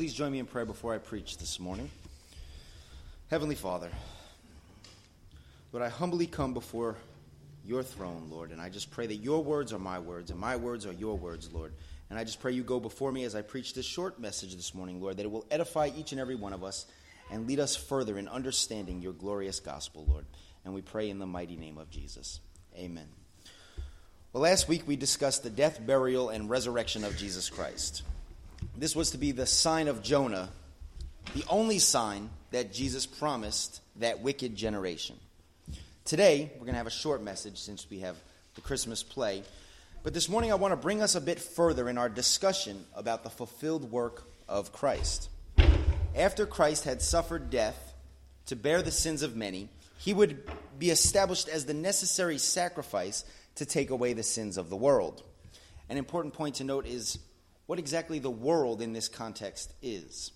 please join me in prayer before I preach this morning. Heavenly Father, Lord, I humbly come before your throne, Lord, and I just pray that your words are my words and my words are your words, Lord. And I just pray you go before me as I preach this short message this morning, Lord, that it will edify each and every one of us and lead us further in understanding your glorious gospel, Lord. And we pray in the mighty name of Jesus. Amen. Well, last week we discussed the death, burial, and resurrection of Jesus Christ. This was to be the sign of Jonah, the only sign that Jesus promised that wicked generation. Today, we're going to have a short message since we have the Christmas play. But this morning, I want to bring us a bit further in our discussion about the fulfilled work of Christ. After Christ had suffered death to bear the sins of many, he would be established as the necessary sacrifice to take away the sins of the world. An important point to note is what exactly the world in this context is.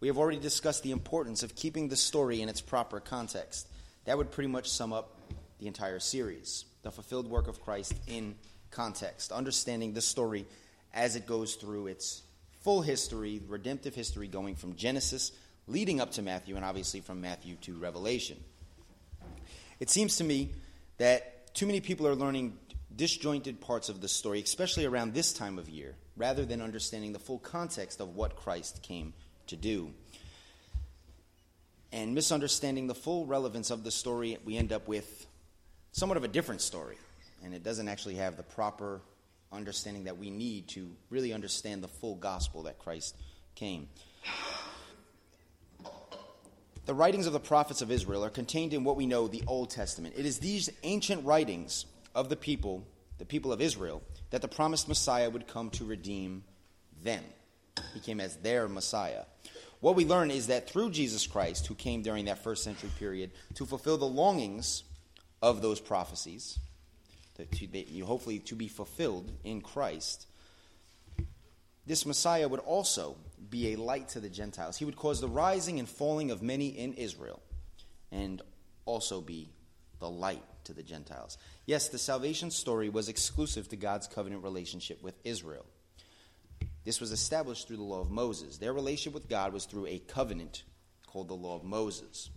We have already discussed the importance of keeping the story in its proper context. That would pretty much sum up the entire series the fulfilled work of Christ in context, understanding the story as it goes through its full history, redemptive history, going from Genesis leading up to Matthew, and obviously from Matthew to Revelation. It seems to me that too many people are learning disjointed parts of the story, especially around this time of year, rather than understanding the full context of what Christ came to do. And misunderstanding the full relevance of the story, we end up with somewhat of a different story. And it doesn't actually have the proper understanding that we need to really understand the full gospel that Christ came. The writings of the prophets of Israel are contained in what we know the Old Testament. It is these ancient writings of the people, the people of Israel, that the promised Messiah would come to redeem them. He came as their Messiah. What we learn is that through Jesus Christ, who came during that first century period to fulfill the longings of those prophecies, you hopefully to be fulfilled in Christ, this Messiah would also be a light to the Gentiles. He would cause the rising and falling of many in Israel and also be the light to the Gentiles. Yes, the salvation story was exclusive to God's covenant relationship with Israel. This was established through the law of Moses. Their relationship with God was through a covenant called the law of Moses.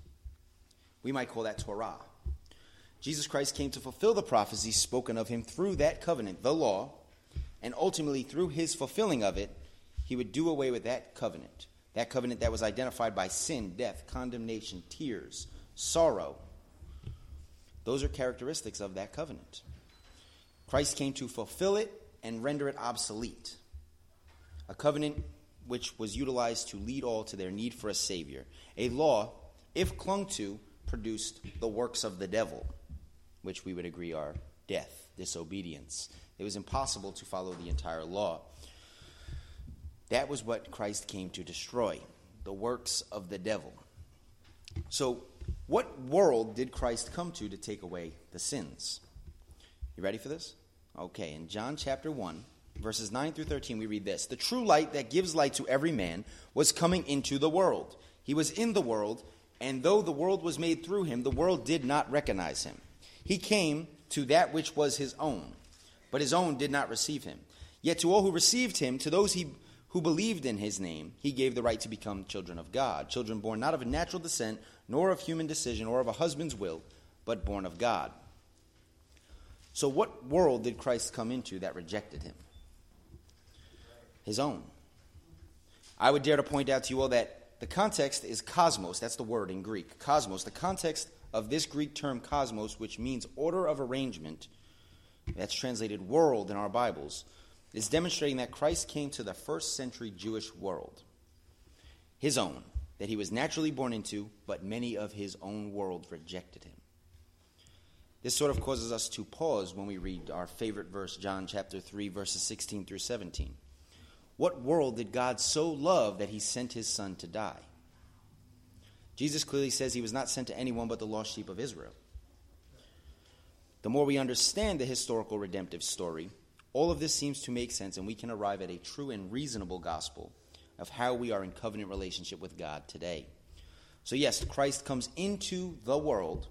We might call that Torah. Jesus Christ came to fulfill the prophecies spoken of him through that covenant, the law, and ultimately through his fulfilling of it, he would do away with that covenant. That covenant that was identified by sin, death, condemnation, tears, sorrow, those are characteristics of that covenant. Christ came to fulfill it and render it obsolete. A covenant which was utilized to lead all to their need for a Savior. A law, if clung to, produced the works of the devil, which we would agree are death, disobedience. It was impossible to follow the entire law. That was what Christ came to destroy the works of the devil. So, what world did Christ come to to take away the sins? You ready for this? Okay, in John chapter 1, verses 9 through 13, we read this The true light that gives light to every man was coming into the world. He was in the world, and though the world was made through him, the world did not recognize him. He came to that which was his own, but his own did not receive him. Yet to all who received him, to those he, who believed in his name, he gave the right to become children of God, children born not of a natural descent, nor of human decision or of a husband's will, but born of God. So, what world did Christ come into that rejected him? His own. I would dare to point out to you all that the context is cosmos. That's the word in Greek. Cosmos. The context of this Greek term cosmos, which means order of arrangement, that's translated world in our Bibles, is demonstrating that Christ came to the first century Jewish world, his own that he was naturally born into, but many of his own world rejected him. This sort of causes us to pause when we read our favorite verse, John chapter 3, verses 16 through 17. What world did God so love that he sent his son to die? Jesus clearly says he was not sent to anyone but the lost sheep of Israel. The more we understand the historical redemptive story, all of this seems to make sense, and we can arrive at a true and reasonable gospel of how we are in covenant relationship with God today. So, yes, Christ comes into the world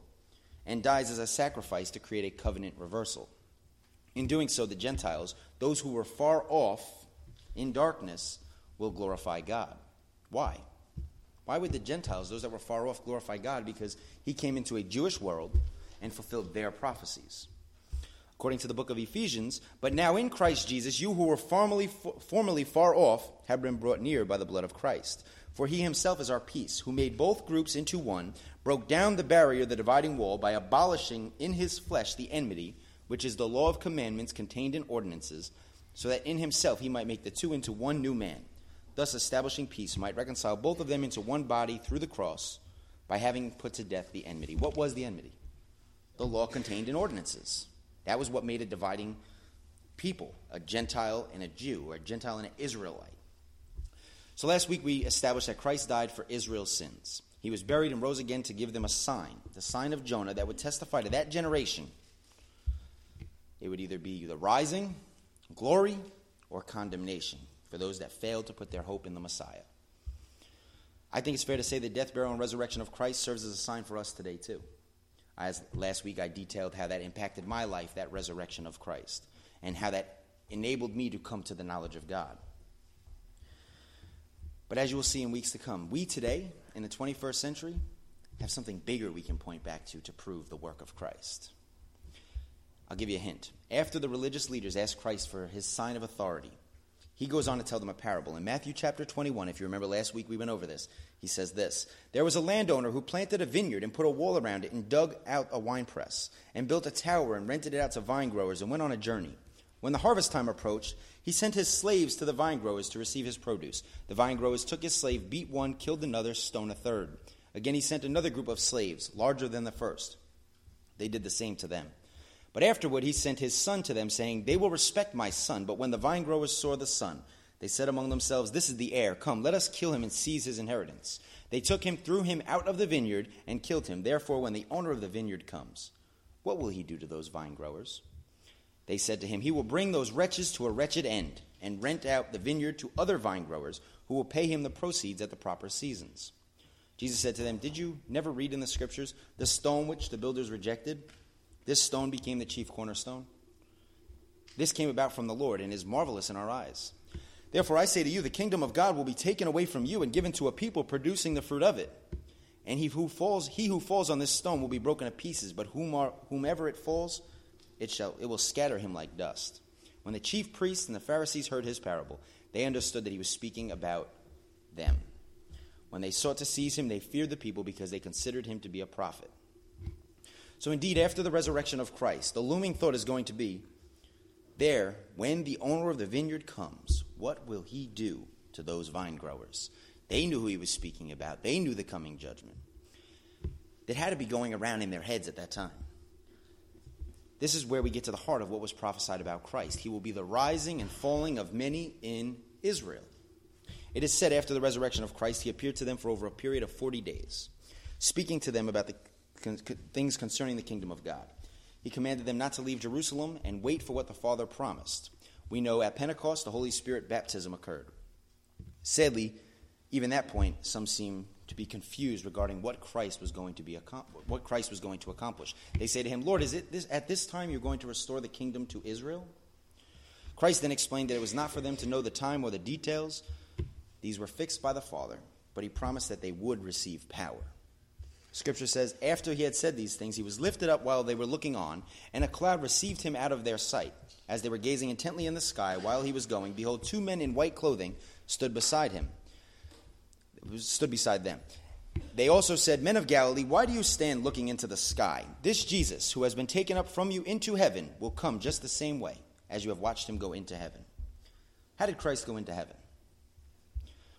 and dies as a sacrifice to create a covenant reversal. In doing so, the Gentiles, those who were far off in darkness, will glorify God. Why? Why would the Gentiles, those that were far off, glorify God? Because he came into a Jewish world and fulfilled their prophecies. According to the book of Ephesians, but now in Christ Jesus, you who were formerly, formerly far off have been brought near by the blood of Christ. For he himself is our peace, who made both groups into one, broke down the barrier, the dividing wall, by abolishing in his flesh the enmity, which is the law of commandments contained in ordinances, so that in himself he might make the two into one new man, thus establishing peace, might reconcile both of them into one body through the cross, by having put to death the enmity. What was the enmity? The law contained in ordinances. That was what made a dividing people, a Gentile and a Jew, or a Gentile and an Israelite. So last week we established that Christ died for Israel's sins. He was buried and rose again to give them a sign, the sign of Jonah, that would testify to that generation. It would either be the rising, glory, or condemnation for those that failed to put their hope in the Messiah. I think it's fair to say the death, burial, and resurrection of Christ serves as a sign for us today, too. As last week I detailed how that impacted my life, that resurrection of Christ, and how that enabled me to come to the knowledge of God. But as you will see in weeks to come, we today, in the 21st century, have something bigger we can point back to to prove the work of Christ. I'll give you a hint. After the religious leaders asked Christ for his sign of authority, he goes on to tell them a parable. In Matthew chapter 21, if you remember last week we went over this, he says this There was a landowner who planted a vineyard and put a wall around it and dug out a winepress and built a tower and rented it out to vine growers and went on a journey. When the harvest time approached, he sent his slaves to the vine growers to receive his produce. The vine growers took his slave, beat one, killed another, stoned a third. Again, he sent another group of slaves, larger than the first. They did the same to them. But afterward, he sent his son to them, saying, They will respect my son. But when the vine growers saw the son, they said among themselves, This is the heir. Come, let us kill him and seize his inheritance. They took him, threw him out of the vineyard, and killed him. Therefore, when the owner of the vineyard comes, what will he do to those vine growers? They said to him, He will bring those wretches to a wretched end, and rent out the vineyard to other vine growers, who will pay him the proceeds at the proper seasons. Jesus said to them, Did you never read in the scriptures the stone which the builders rejected? This stone became the chief cornerstone. This came about from the Lord and is marvelous in our eyes. Therefore, I say to you, the kingdom of God will be taken away from you and given to a people producing the fruit of it. And he who falls, he who falls on this stone will be broken to pieces, but whom are, whomever it falls, it shall it will scatter him like dust. When the chief priests and the Pharisees heard his parable, they understood that he was speaking about them. When they sought to seize him, they feared the people because they considered him to be a prophet. So, indeed, after the resurrection of Christ, the looming thought is going to be there, when the owner of the vineyard comes, what will he do to those vine growers? They knew who he was speaking about, they knew the coming judgment. That had to be going around in their heads at that time. This is where we get to the heart of what was prophesied about Christ. He will be the rising and falling of many in Israel. It is said after the resurrection of Christ, he appeared to them for over a period of 40 days, speaking to them about the things concerning the kingdom of God. He commanded them not to leave Jerusalem and wait for what the Father promised. We know at Pentecost the Holy Spirit baptism occurred. Sadly, even at that point, some seem to be confused regarding what Christ was going to be what Christ was going to accomplish. They say to him, "Lord, is it this, at this time you're going to restore the kingdom to Israel?" Christ then explained that it was not for them to know the time or the details. These were fixed by the Father, but he promised that they would receive power. Scripture says, After he had said these things, he was lifted up while they were looking on, and a cloud received him out of their sight. As they were gazing intently in the sky while he was going, behold, two men in white clothing stood beside him. Stood beside them. They also said, Men of Galilee, why do you stand looking into the sky? This Jesus, who has been taken up from you into heaven, will come just the same way as you have watched him go into heaven. How did Christ go into heaven?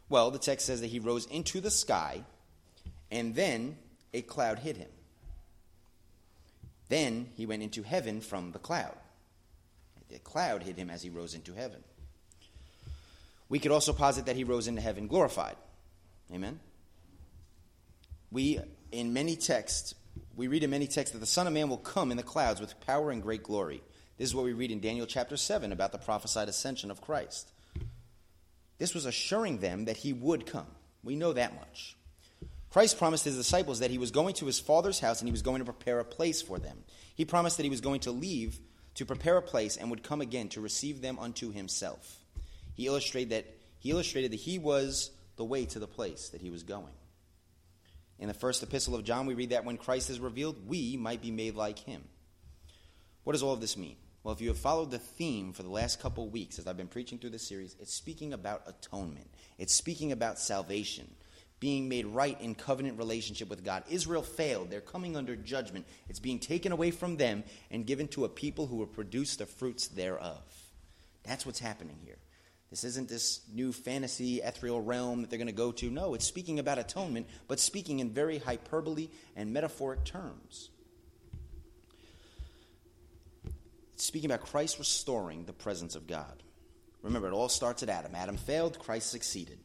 Well, the text says that he rose into the sky, and then a cloud hid him. Then he went into heaven from the cloud. The cloud hid him as he rose into heaven. We could also posit that he rose into heaven glorified. Amen? We, in many texts, we read in many texts that the Son of Man will come in the clouds with power and great glory. This is what we read in Daniel chapter 7 about the prophesied ascension of Christ. This was assuring them that he would come. We know that much. Christ promised his disciples that he was going to his Father's house and he was going to prepare a place for them. He promised that he was going to leave to prepare a place and would come again to receive them unto himself. He illustrated that he illustrated that he was the way to the place that he was going. In the first epistle of John, we read that when Christ is revealed, we might be made like him. What does all of this mean? Well, if you have followed the theme for the last couple weeks as I've been preaching through this series, it's speaking about atonement. It's speaking about salvation, being made right in covenant relationship with God. Israel failed. They're coming under judgment. It's being taken away from them and given to a people who will produce the fruits thereof. That's what's happening here. This isn't this new fantasy ethereal realm that they're going to go to. No, it's speaking about atonement, but speaking in very hyperbole and metaphoric terms. It's speaking about Christ restoring the presence of God. Remember, it all starts at Adam. Adam failed, Christ succeeded.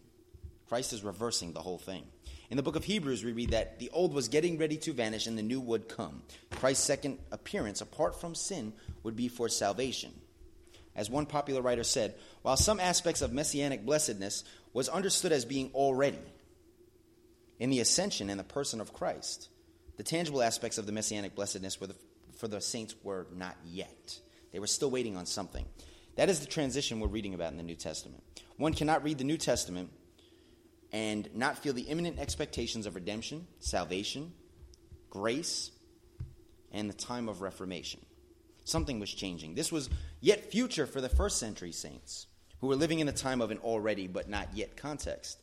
Christ is reversing the whole thing. In the book of Hebrews, we read that the old was getting ready to vanish and the new would come. Christ's second appearance, apart from sin, would be for salvation. As one popular writer said, while some aspects of messianic blessedness was understood as being already in the ascension and the person of Christ, the tangible aspects of the messianic blessedness the, for the saints were not yet. They were still waiting on something. That is the transition we're reading about in the New Testament. One cannot read the New Testament and not feel the imminent expectations of redemption, salvation, grace, and the time of reformation. Something was changing. This was yet future for the first century saints who were living in a time of an already but not yet context.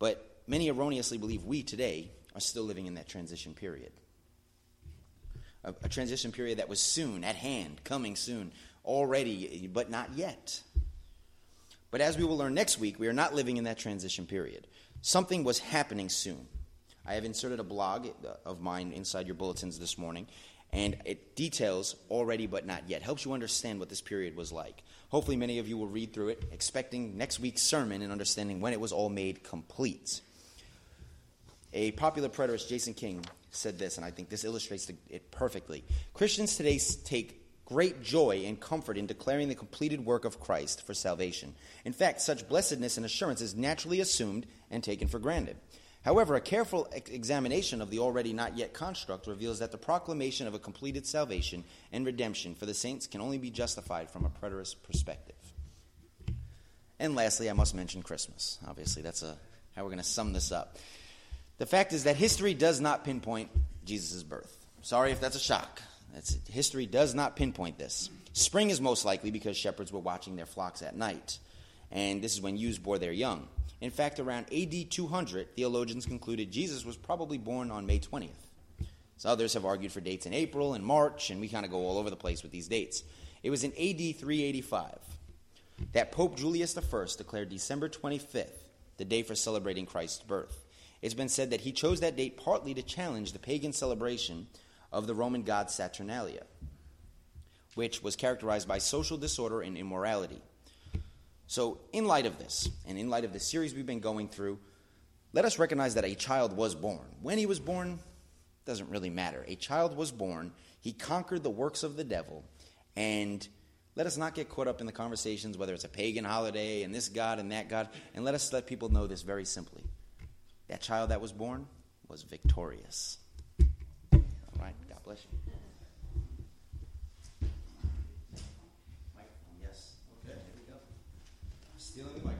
But many erroneously believe we today are still living in that transition period. A, a, transition period that was soon, at hand, coming soon, already, but not yet. But as we will learn next week, we are not living in that transition period. Something was happening soon. I have inserted a blog uh, of mine inside your bulletins this morning, and it details already but not yet. Helps you understand what this period was like. Hopefully, many of you will read through it, expecting next week's sermon and understanding when it was all made complete. A popular preterist, Jason King, said this, and I think this illustrates it perfectly. Christians today take great joy and comfort in declaring the completed work of Christ for salvation. In fact, such blessedness and assurance is naturally assumed and taken for granted. However, a careful examination of the already not yet construct reveals that the proclamation of a completed salvation and redemption for the saints can only be justified from a preterist perspective. And lastly, I must mention Christmas. Obviously, that's a, how we're going to sum this up. The fact is that history does not pinpoint Jesus' birth. Sorry if that's a shock. That's, history does not pinpoint this. Spring is most likely because shepherds were watching their flocks at night, and this is when ewes bore their young. In fact, around AD 200, theologians concluded Jesus was probably born on May 20th. So others have argued for dates in April and March, and we kind of go all over the place with these dates. It was in AD 385 that Pope Julius I declared December 25th the day for celebrating Christ's birth. It's been said that he chose that date partly to challenge the pagan celebration of the Roman god Saturnalia, which was characterized by social disorder and immorality. So, in light of this, and in light of the series we've been going through, let us recognize that a child was born. When he was born doesn't really matter. A child was born, he conquered the works of the devil, and let us not get caught up in the conversations whether it's a pagan holiday and this God and that God, and let us let people know this very simply. That child that was born was victorious. Bless you. Yes. Okay, here we go. Stealing the mic.